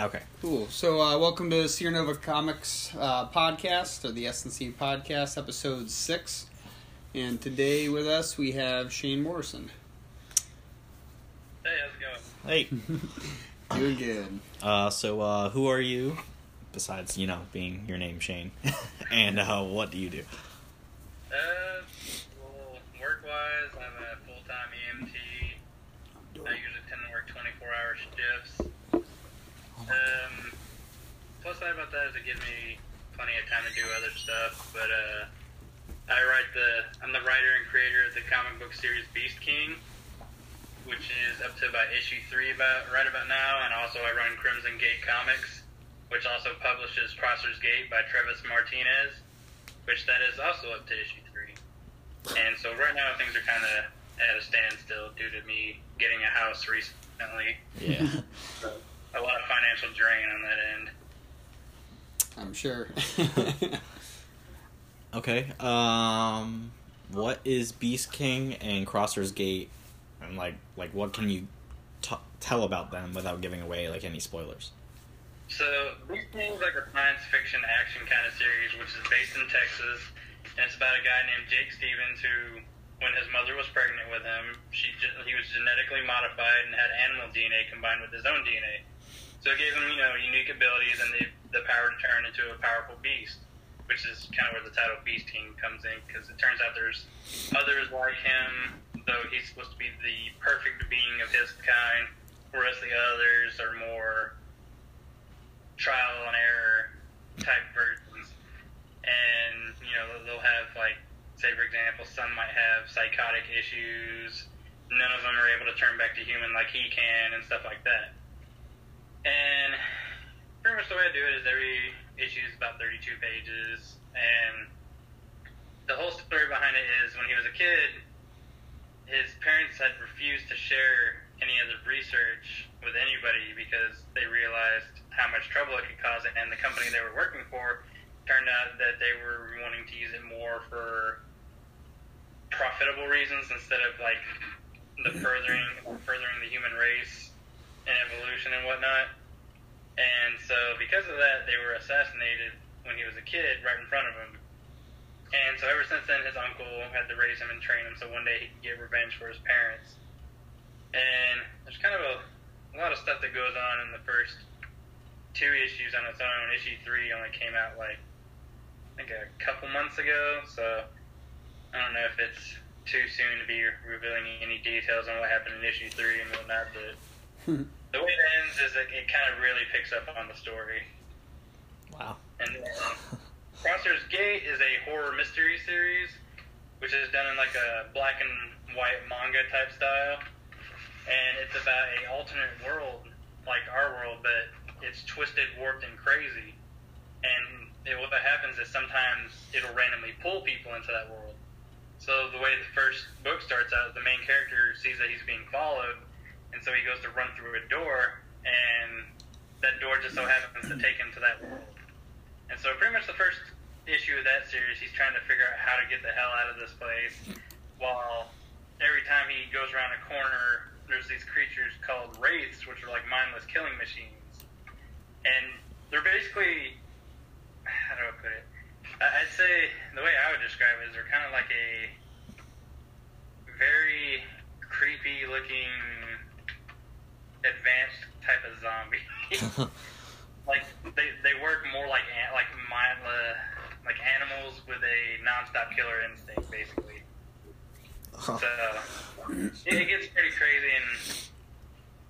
Okay. Cool. So, uh, welcome to Sierra Nova Comics uh, podcast, or the SNC podcast, episode six. And today with us we have Shane Morrison. Hey, how's it going? Hey. Doing good. Uh, so, uh, who are you? Besides, you know, being your name Shane, and uh, what do you do? Uh, well, work-wise, I'm a full-time EMT. I usually tend to work 24-hour shifts. Um, plus side about that is it gives me plenty of time to do other stuff. But uh, I write the I'm the writer and creator of the comic book series Beast King, which is up to about issue three about right about now, and also I run Crimson Gate Comics, which also publishes Crosser's Gate by Travis Martinez, which that is also up to issue three. And so right now things are kind of at a standstill due to me getting a house recently. Yeah. A lot of financial drain on that end. I'm sure. okay. Um, what is Beast King and Crosser's Gate, and like, like, what can you t- tell about them without giving away like any spoilers? So these things like a science fiction action kind of series, which is based in Texas, and it's about a guy named Jake Stevens who, when his mother was pregnant with him, she he was genetically modified and had animal DNA combined with his own DNA. So it gave him, you know, unique abilities and the the power to turn into a powerful beast, which is kind of where the title Beast King comes in because it turns out there's others like him, though he's supposed to be the perfect being of his kind, whereas the others are more trial and error type versions. And, you know, they'll have, like, say, for example, some might have psychotic issues. None of them are able to turn back to human like he can and stuff like that. And pretty much the way I do it is every issue is about 32 pages. And the whole story behind it is when he was a kid, his parents had refused to share any of the research with anybody because they realized how much trouble it could cause. And the company they were working for turned out that they were wanting to use it more for profitable reasons instead of like the furthering furthering the human race and evolution and whatnot. And so because of that, they were assassinated when he was a kid right in front of him. And so ever since then, his uncle had to raise him and train him so one day he could get revenge for his parents. And there's kind of a, a lot of stuff that goes on in the first two issues on its own. Issue three only came out like I think a couple months ago, so I don't know if it's too soon to be revealing any details on what happened in issue three and whatnot. But the way it ends is that it kind of really picks up on the story. Wow. And Crosser's Gate is a horror mystery series, which is done in like a black and white manga type style, and it's about a alternate world like our world, but it's twisted, warped, and crazy. And it, what happens is sometimes it'll randomly pull people into that world. So the way the first book starts out, the main character sees that he's being followed, and so he goes to run through a door, and that door just so happens to take him to that world. And so pretty much the first issue of that series, he's trying to figure out how to get the hell out of this place, while every time he goes around a corner, there's these creatures called wraiths, which are like mindless killing machines, and they're basically how do I put it? I'd say the way I would describe it is they're kind of like a very creepy looking advanced type of zombie. like they, they work more like like mindless uh, like animals with a nonstop killer instinct, basically. So it, it gets pretty crazy, and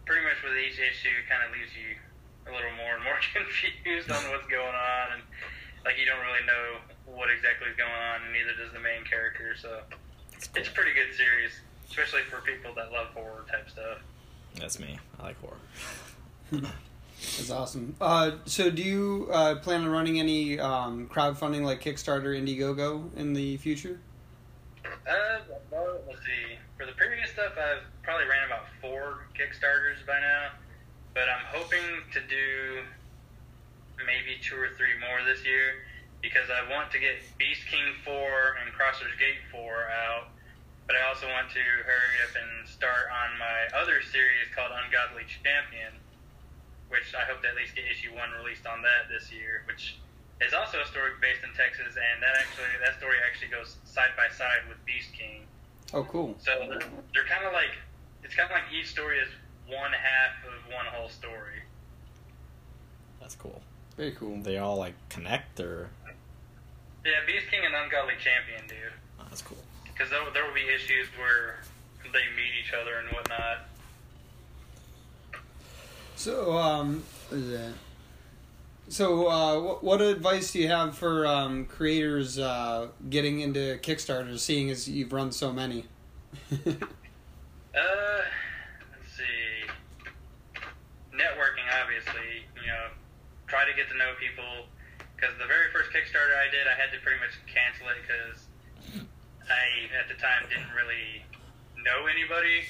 pretty much with each issue, kind of leaves you a little more and more confused on what's going on, and like you don't really know what exactly is going on, and neither does the main character. So it's a pretty good series, especially for people that love horror type stuff. That's me. I like horror. That's awesome. Uh, so, do you uh, plan on running any um, crowdfunding like Kickstarter, Indiegogo in the future? Uh, well, let's see. For the previous stuff, I've probably ran about four Kickstarters by now, but I'm hoping to do maybe two or three more this year because I want to get Beast King 4 and Crosser's Gate 4 out, but I also want to hurry up and start on my other series called Ungodly Champion, which I hope to at least get issue one released on that this year, which is also a story based in Texas, and that actually that story actually goes side by side with Beast King. Oh, cool. So they're, they're kind of like it's kind of like each story is one half of one whole story. That's cool. Very cool. They all like connect, or Yeah, Beast King and Ungodly Champion do, oh, that's cool. Because there, there will be issues where they meet each other and whatnot. So, um? So, uh, what, what advice do you have for um, creators uh, getting into Kickstarter, seeing as you've run so many? Uh, let's see. Networking, obviously. You know, try to get to know people. Because the very first Kickstarter I did, I had to pretty much cancel it because I, at the time, didn't really know anybody.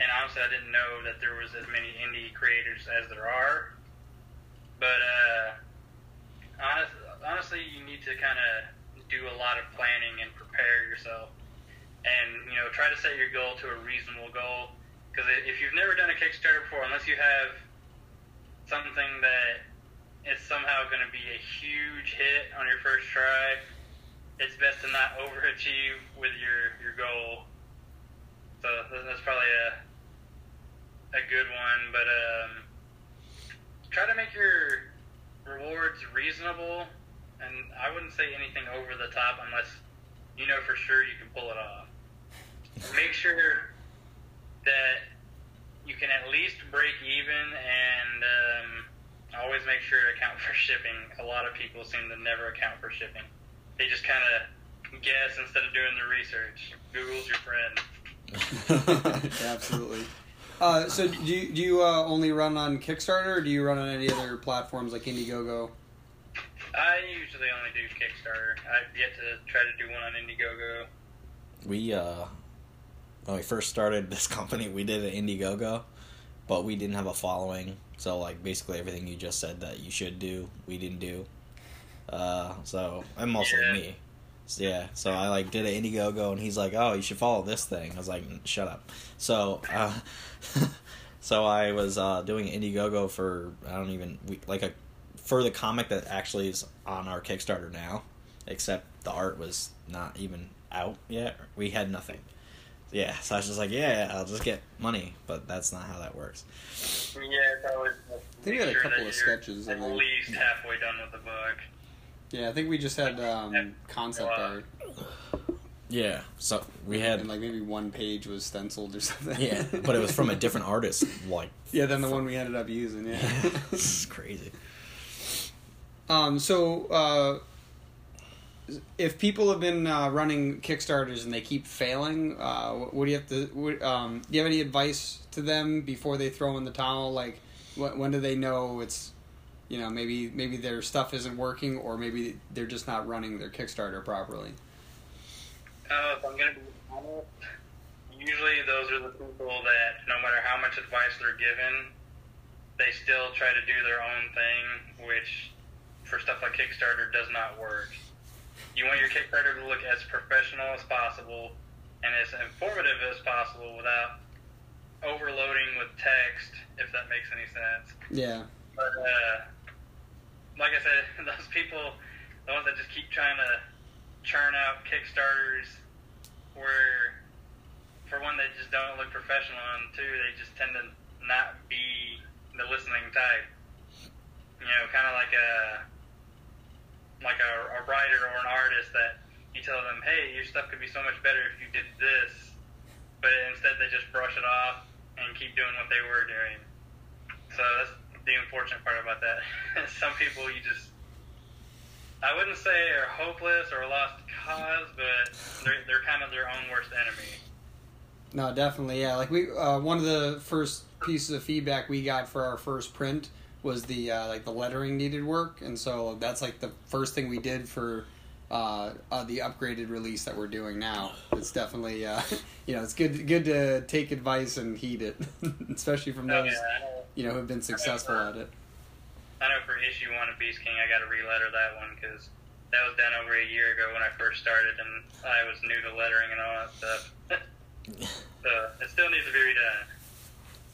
And honestly, I didn't know that there was as many indie creators as there are. But, uh, honest, honestly, you need to kind of do a lot of planning and prepare yourself and you know try to set your goal to a reasonable goal because if you've never done a kickstarter before unless you have something that is somehow going to be a huge hit on your first try it's best to not overachieve with your your goal so that's probably a a good one but um try to make your rewards reasonable and i wouldn't say anything over the top unless you know for sure you can pull it off make sure that you can at least break even and um, always make sure to account for shipping. A lot of people seem to never account for shipping. They just kind of guess instead of doing the research. Google's your friend. Absolutely. Uh, so, do you, do you uh, only run on Kickstarter, or do you run on any other platforms like Indiegogo? I usually only do Kickstarter. I've yet to try to do one on Indiegogo. We uh, when we first started this company, we did an Indiegogo, but we didn't have a following. So like basically everything you just said that you should do, we didn't do. Uh, so and mostly Yeah. me. So, yeah, so I like did an Indiegogo, and he's like, "Oh, you should follow this thing." I was like, "Shut up." So, uh, so I was uh, doing Indiegogo for I don't even like a for the comic that actually is on our Kickstarter now, except the art was not even out yet. We had nothing. Yeah, so I was just like, yeah, I'll just get money, but that's not how that works. Yeah, it's always. think we had a couple of sketches, I At least halfway done with the book. Yeah, I think we just had um, concept art, Yeah, so we had and like maybe one page was stenciled or something. yeah, but it was from a different artist. Like, yeah, than the one we ended up using. Yeah. this is crazy. Um, so, uh, if people have been uh, running Kickstarters and they keep failing, uh, what do you have to? What, um, do you have any advice to them before they throw in the towel? Like, wh- when do they know it's, you know, maybe maybe their stuff isn't working, or maybe they're just not running their Kickstarter properly? Uh, if I'm gonna be honest, usually those are the people that no matter how much advice they're given, they still try to do their own thing, which for stuff like Kickstarter does not work. You want your Kickstarter to look as professional as possible and as informative as possible without overloading with text, if that makes any sense. Yeah. But uh, like I said, those people, the ones that just keep trying to churn out Kickstarters, where for one they just don't look professional, and two they just tend to not be the listening type. You know, kind of like a like a, a writer or an artist that you tell them, hey, your stuff could be so much better if you did this, but instead they just brush it off and keep doing what they were doing. So that's the unfortunate part about that. Some people you just I wouldn't say are hopeless or a lost cause, but they're they're kind of their own worst enemy. No, definitely, yeah. Like we, uh, one of the first pieces of feedback we got for our first print was the uh, like the lettering needed work, and so that's like the first thing we did for uh, uh, the upgraded release that we're doing now. It's definitely, uh, you know, it's good good to take advice and heed it, especially from Oh, those yeah, I know. You know who've been successful at it. I know for issue one of Beast King, I got to re-letter that one because that was done over a year ago when I first started, and I was new to lettering and all that stuff. so it still needs to be redone.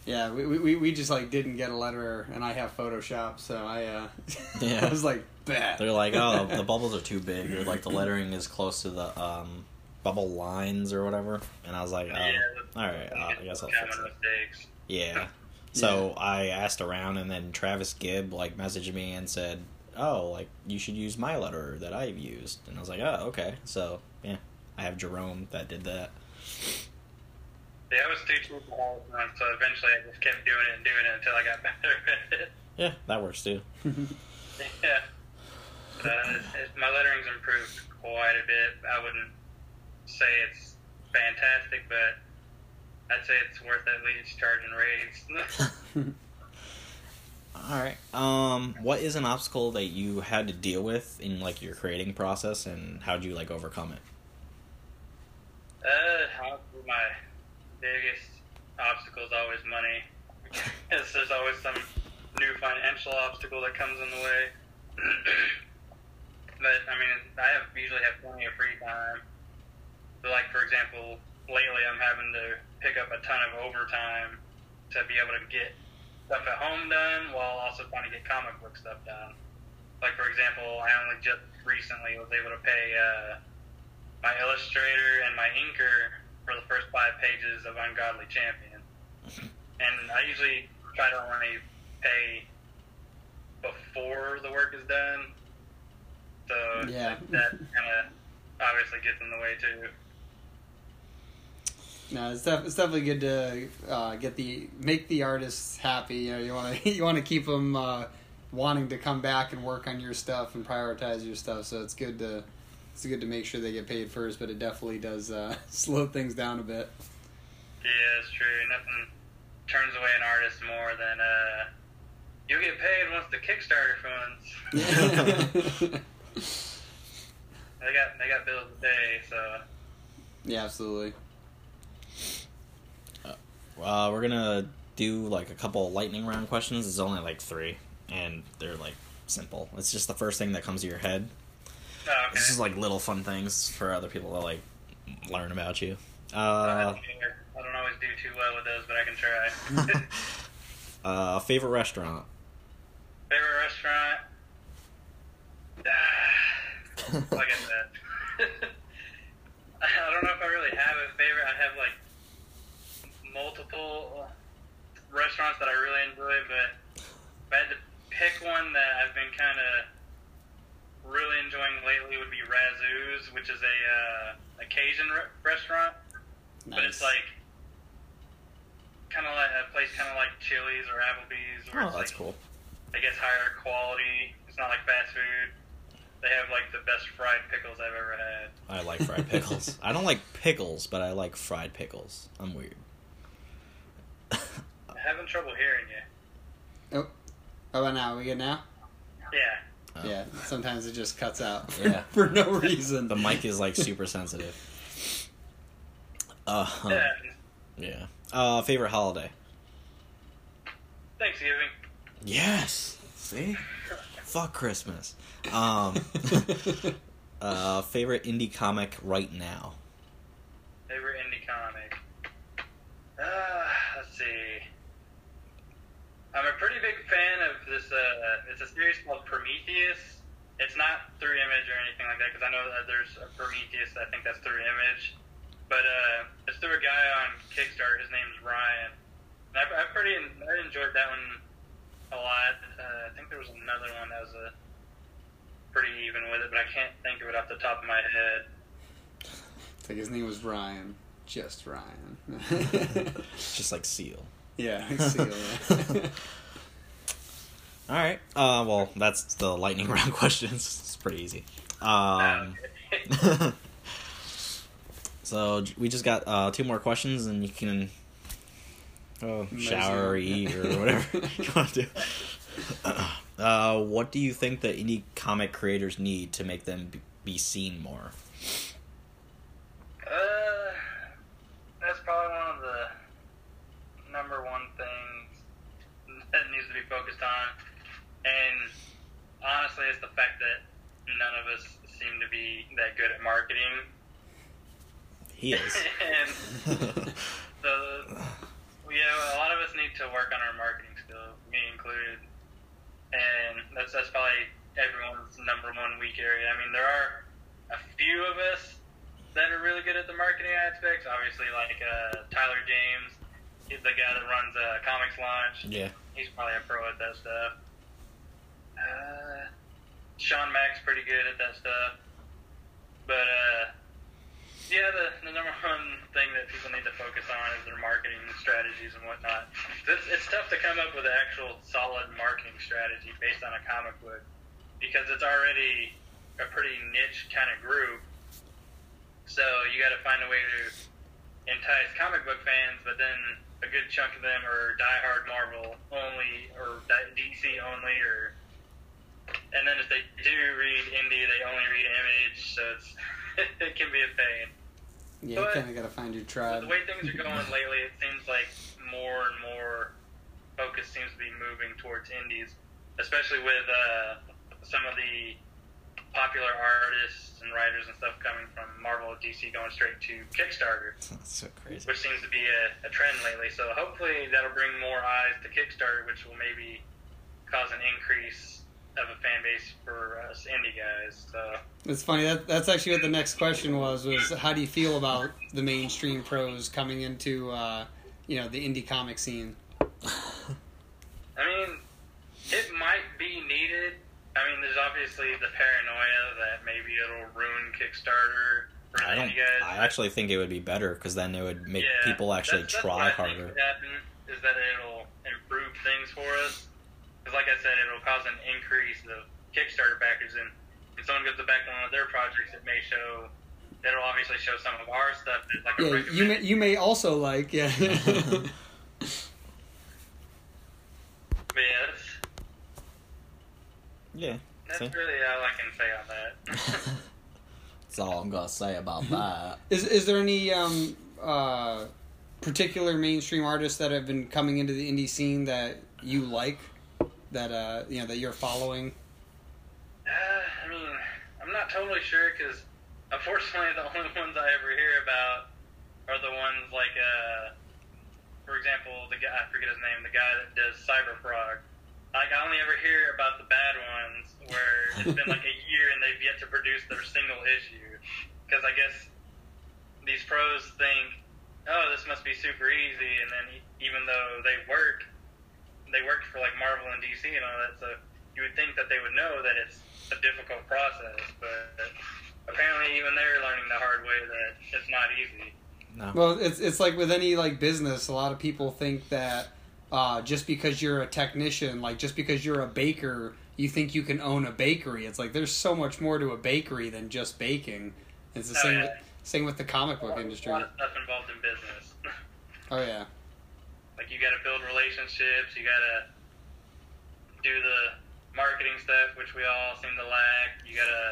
Yeah, we, we, we just like didn't get a letterer, and I have Photoshop, so I uh, Yeah. I was like, bad. They're like, oh, the bubbles are too big, or like the lettering is close to the um, bubble lines or whatever. And I was like, oh, yeah, all right, uh, I guess I'll fix it. mistakes. Yeah. So I asked around, and then Travis Gibb like messaged me and said, "Oh, like you should use my letter that I've used." And I was like, "Oh, okay." So yeah, I have Jerome that did that. Yeah, I was too cheap for all of them, so eventually I just kept doing it and doing it until I got better at it. Yeah, that works too. Yeah. But, uh, my lettering's improved quite a bit. I wouldn't say it's fantastic, but I'd say it's worth at least charging rates. All right. Um, what is an obstacle that you had to deal with in like your creating process, and how would you like overcome it? uh, my biggest obstacle is always money. Because there's always some new financial obstacle that comes in the way. but, I mean, I have usually have plenty of free time. But, like, for example, lately I'm having to pick up a ton of overtime to be able to get stuff at home done while also trying to get comic book stuff done. Like, for example, I only just recently was able to pay uh, my illustrator and my inker for the first five pages of Ungodly Champion. And I usually try to only pay before the work is done. So Yeah. that kind of obviously gets in the way too. No, it's, def- it's definitely good to uh, get the make the artists happy. You know, you want to you want to keep them uh, wanting to come back and work on your stuff and prioritize your stuff. So it's good to it's good to make sure they get paid first, but it definitely does uh, slow things down a bit. Yeah, it's true. Nothing turns away an artist more than uh, you'll get paid once the Kickstarter funds. they got they got bills to pay, so yeah, absolutely. Uh, we're gonna do like a couple lightning round questions. It's only like three, and they're like simple. It's just the first thing that comes to your head. oh, okay. This is like little fun things for other people to like learn about you. I Uh. I don't always do too well with those, but I can try. uh, favorite restaurant. Favorite restaurant? Ah, like I said, I don't know if I really have a favorite. I have like multiple restaurants that I really enjoy, but if I had to pick one that I've been kind of really enjoying lately would be Razoo's, which is a uh, a Cajun re- restaurant, but it's like kind of like a place kind of like Chili's or Applebee's, where oh, it's that's like cool. I guess higher quality. It's not like fast food. They have like the best fried pickles I've ever had. I like fried pickles. I don't like pickles, but I like fried pickles. I'm weird. I'm having trouble hearing you. Oh, how about now? We good now? Yeah. Oh. Yeah. Sometimes it just cuts out Yeah. for no reason. The mic is like super sensitive. Uh, Yeah. yeah. Uh, favorite holiday. Thanksgiving. Yes. See? Fuck Christmas. Um, uh, favorite indie comic right now. Favorite indie comic. Uh, let's see. I'm a pretty big fan of this. Uh, it's a series called Prometheus. It's not through Image or anything like that because I know that there's a Prometheus. I think that's through Image, but uh, it's through a guy on Kickstarter. His name's Ryan. And I, I pretty I enjoyed that one a lot. Uh, I think there was another one that was a pretty even with it, but I can't think of it off the top of my head. It's like his name was Ryan. Just Ryan. Just like Seal. yeah, seal, yeah. All right. Uh, well, that's the lightning round questions. It's pretty easy. Um, so we just got uh, two more questions, and you can go shower or eat or whatever you want to do. Uh, what do you think that indie comic creators need to make them be seen more? Uh, that's probably one of the number one things that needs to be focused on. And honestly, it's the fact that none of us seem to be that good at marketing. He is. and the, yeah, a lot of us need to work on our marketing skills, me included, and that's that's probably everyone's number one weak area. I mean, there are a few of us that are really good at the marketing aspects. Obviously, like uh, Tyler James, he's the guy that runs uh, ComixLaunch. Yeah. He's probably a pro at that stuff. Uh, Sean Mack's pretty good at that stuff. But, uh, yeah, the, the number one thing that people need to focus on is their marketing strategies and whatnot. It's, it's tough to come up with an actual solid marketing strategy based on a comic book because it's already a pretty niche kind of group. So you got to find a way to entice comic book fans, but then a good chunk of them are diehard Marvel only or DC only, or and then if they do read indie, they only read Image, so it's it can be a pain. Yeah, you kind of got to find your tribe. The way things are going lately, it seems like more and more focus seems to be moving towards indies, especially with uh, some of the popular artists and writers and stuff coming from Marvel DC going straight to Kickstarter. That's so crazy. Which seems to be a, a trend lately. So hopefully that'll bring more eyes to Kickstarter, which will maybe cause an increase of a fan base for us indie guys. So it's funny that that's actually what the next question was was how do you feel about the mainstream pros coming into uh, you know the indie comic scene? I mean, it might be needed. I mean, there's obviously the paranoia that maybe it'll ruin Kickstarter. I don't. guys. I actually think it would be better because then it would make Yeah, people actually that's, that's try what I harder. Think would happen is that it'll improve things for us. Because, like I said, it'll cause an increase of Kickstarter backers, and if someone goes to back one of their projects, it may show. It'll obviously show some of our stuff. That's like Yeah, you may you may also like yeah. But yeah, that's, Yeah. that's See? really all I can say on that. That's all I'm gonna say about that. is is there any um, uh, particular mainstream artists that have been coming into the indie scene that you like that uh, you know that you're following? Uh, I mean, I'm not totally sure because, unfortunately, the only ones I ever hear about are the ones like, uh, for example, the guy I forget his name, the guy that does Cyber Cyberfrog. Like, I only ever hear about the bad ones where it's been like a year and they've yet to produce their single issue. Because I guess these pros think, oh, this must be super easy, and then even though they work, they work for like Marvel and DC and all that, so you would think that they would know that it's a difficult process, but apparently even they're learning the hard way that it's not easy. No. Well, it's it's like with any like business, a lot of people think that uh, just because you're a technician, like just because you're a baker, you think you can own a bakery. It's like there's so much more to a bakery than just baking. It's the Oh, same yeah. with, same with the comic book industry. A lot of stuff involved in business. Oh yeah, like you got to build relationships, you got to do the marketing stuff, which we all seem to lack. You got to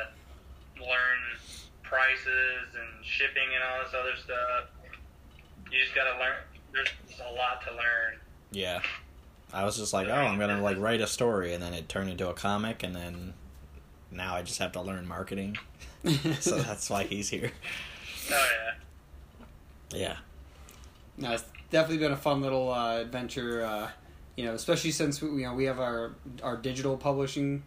learn prices and shipping and all this other stuff. You just got to learn. There's a lot to learn. Yeah. I was just like, oh, I'm gonna like write a story, and then it turned into a comic, and then now I just have to learn marketing. so that's why he's here. Oh yeah. Yeah. no, it's definitely been a fun little uh, adventure. Uh, you know, especially since we, you know we have our our digital publishing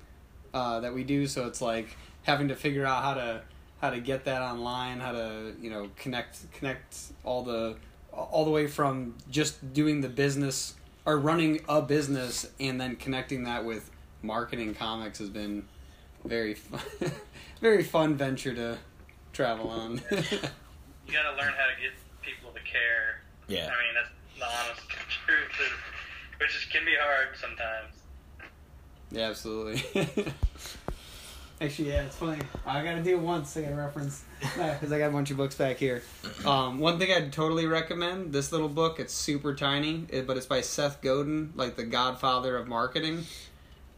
uh, that we do, so it's like having to figure out how to how to get that online, how to you know connect connect all the all the way from just doing the business or running a business and then connecting that with marketing comics has been very fun, very fun venture to travel on. You got to learn how to get people to care. Yeah. I mean, that's the honest truth, which is, can be hard sometimes. yeah, absolutely. Actually, yeah, it's funny. I gotta do it once. I gotta reference because I got a bunch of books back here. Um, one thing I'd totally recommend this little book. It's super tiny, but it's by Seth Godin, like the Godfather of marketing,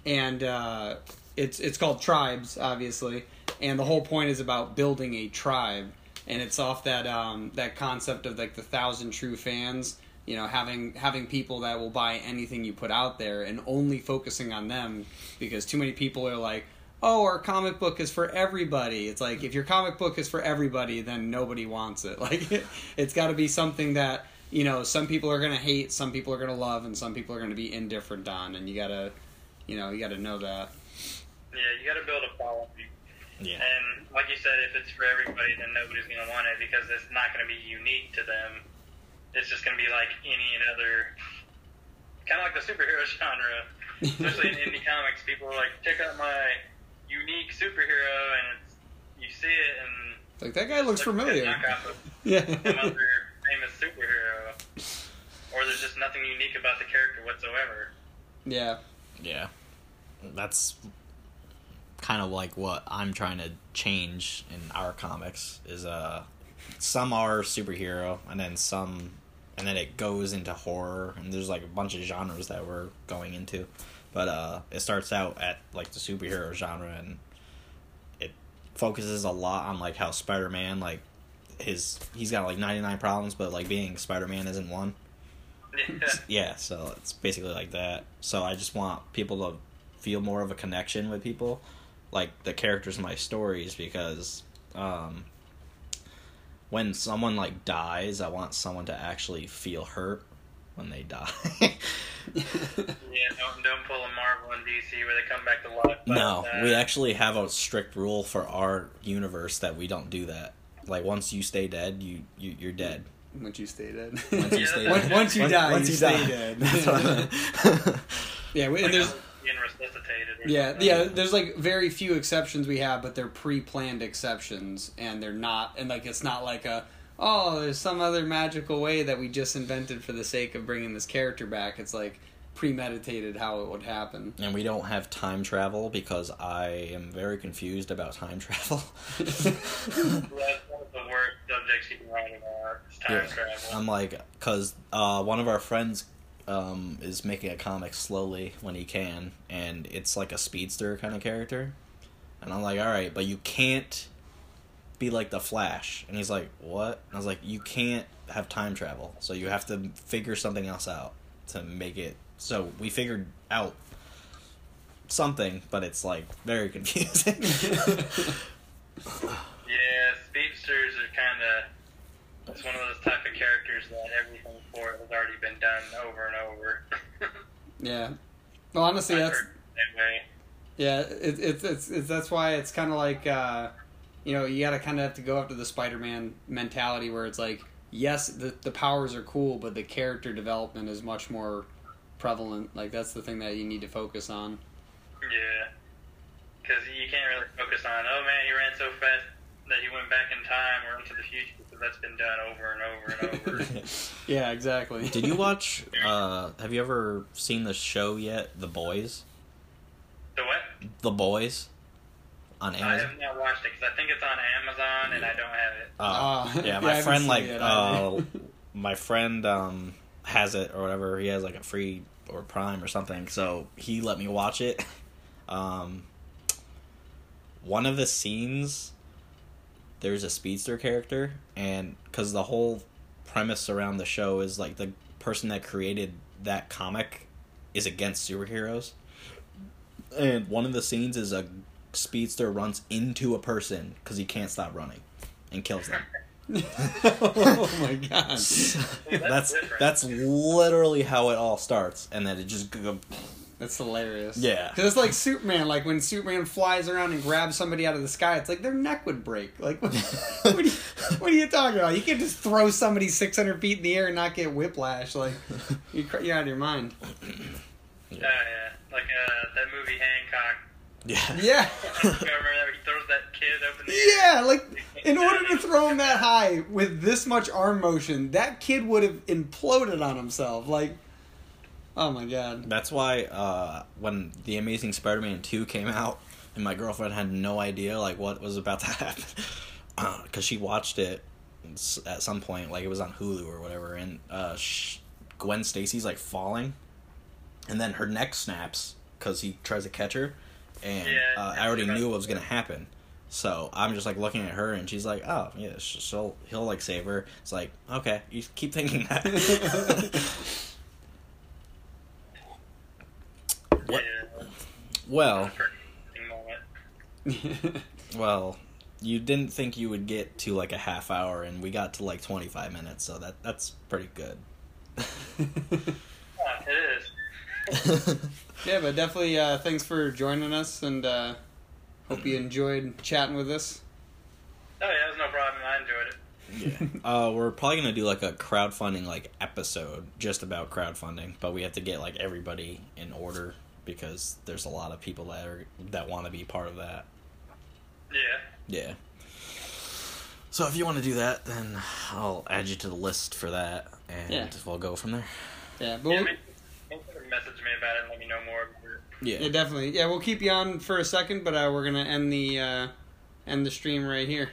and uh, it's it's called Tribes, obviously. And the whole point is about building a tribe, and it's off that um, that concept of like the thousand true fans. You know, having having people that will buy anything you put out there, and only focusing on them because too many people are like, oh, our comic book is for everybody. It's like if your comic book is for everybody, then nobody wants it. Like it's got to be something that you know some people are gonna hate, some people are gonna love, and some people are gonna be indifferent on, and you gotta, you know, you gotta know that. Yeah, you got to build a following. Yeah. And like you said, if it's for everybody, then nobody's going to want it because it's not going to be unique to them. It's just going to be like any other, kind of like the superhero genre. Especially in indie comics, people are like, check out my unique superhero, and it's, you see it, and Like that guy looks it's familiar. knockoff of Yeah. some other famous superhero, or there's just nothing unique about the character whatsoever. yeah. Yeah. That's kind of like what I'm trying to change in our comics is uh some are superhero and then some and then it goes into horror and there's like a bunch of genres that we're going into. But uh it starts out at like the superhero genre and it focuses a lot on like how Spider-Man like his he's got like 99 problems but like being Spider-Man isn't one. Yeah. Yeah, so it's basically like that. So I just want people to feel more of a connection with people, like the characters in my stories, because um, when someone like dies, I want someone to actually feel hurt when they die. Yeah, don't don't pull a Marvel and DC where they come back to life. no, uh, we actually have a strict rule for our universe that we don't do that. Like once you stay dead, you, you you're dead. Once you stay dead. Once you Yeah, stay Once- dead. once you die, you stay die. dead. Yeah, and there's being resuscitated. Or yeah, something. yeah. There's like very few exceptions we have, but they're pre-planned exceptions, and they're not, and like it's not like a oh, there's some other magical way that we just invented for the sake of bringing this character back. It's like premeditated how it would happen. And we don't have time travel because I am very confused about time travel. That's one of the worst subjects you can write about. Is time Yeah. travel. I'm like, because uh, one of our friends um, is making a comic slowly when he can, and it's like a speedster kind of character. And I'm like, all right, but you can't be like the Flash. And he's like, what? And I was like, you can't have time travel, so you have to figure something else out to make it. So we figured out something, but it's like very confusing. Yeah, speedsters are kind of. It's one of those type of characters that everything for it has already been done over and over. Yeah. Well, honestly, that's heard it. Yeah, it, it's it's it's that's why it's kind of like uh, you know you got to kind of have to go after the Spider-Man mentality where it's like yes the the powers are cool but the character development is much more prevalent like that's the thing that you need to focus on. Yeah. Because you can't really focus on, oh man, he ran so fast that he went back in time or into the future because that's been done over and over and over. Yeah, exactly. Did you watch? Uh, have you ever seen the show yet? The Boys. so what? The Boys. On Amazon. I have not watched it because I think it's on Amazon and I don't have it. Uh, Uh, yeah, yeah, my haven't friend like uh, my friend um has it or whatever. He has like a free or Prime or something. So he let me watch it. Um, one of the scenes, there's a speedster character, and because the whole premise around the show is like the person that created that comic is against superheroes, and one of the scenes is a speedster runs into a person because he can't stop running, and kills them. oh my god. that's different. that's literally how it all starts, and then it just go, That's hilarious. Yeah. because it's like Superman. Like when Superman flies around and grabs somebody out of the sky, it's like their neck would break. Like what? what, are, you, what are you talking about? You can't just throw somebody six hundred feet in the air and not get whiplash. Like you, cr- you're out of your mind. Oh yeah, like uh, that movie Hancock. yeah, Yeah. Remember that he throws that kid up in the air? Yeah, like in order to throw him that high with this much arm motion, that kid would have imploded on himself. Like, oh my god. That's why uh, when the Amazing Spider-Man two came out, and my girlfriend had no idea like what was about to happen, because she watched it at some point, like it was on Hulu or whatever, and uh, sh- Gwen Stacy's like falling, and then her neck snaps because he tries to catch her, and Yeah, uh, I already knew what was gonna happen. So I'm just like looking at her, and she's like, "Oh, yeah, she'll he'll like save her." It's like, okay, you keep thinking that. What? Yeah, well. Well, you didn't think you would get to like a half hour, and we got to like twenty five minutes, so that that's pretty good. Yeah, it is. Yeah, but definitely uh, thanks for joining us, and uh, hope you enjoyed chatting with us. Oh yeah, it was no problem. I enjoyed it. yeah. Uh, we're probably gonna do like a crowdfunding like episode just about crowdfunding, but we have to get like everybody in order because there's a lot of people that are that want to be part of that. Yeah. Yeah. So if you want to do that, then I'll add you to the list for that, and Yeah. we'll go from there. Yeah, but Yeah, we'll, make, make sure to message me about it and let me know more. Yeah. yeah, definitely. Yeah, we'll keep you on for a second, but uh, we're gonna end the uh, end the stream right here.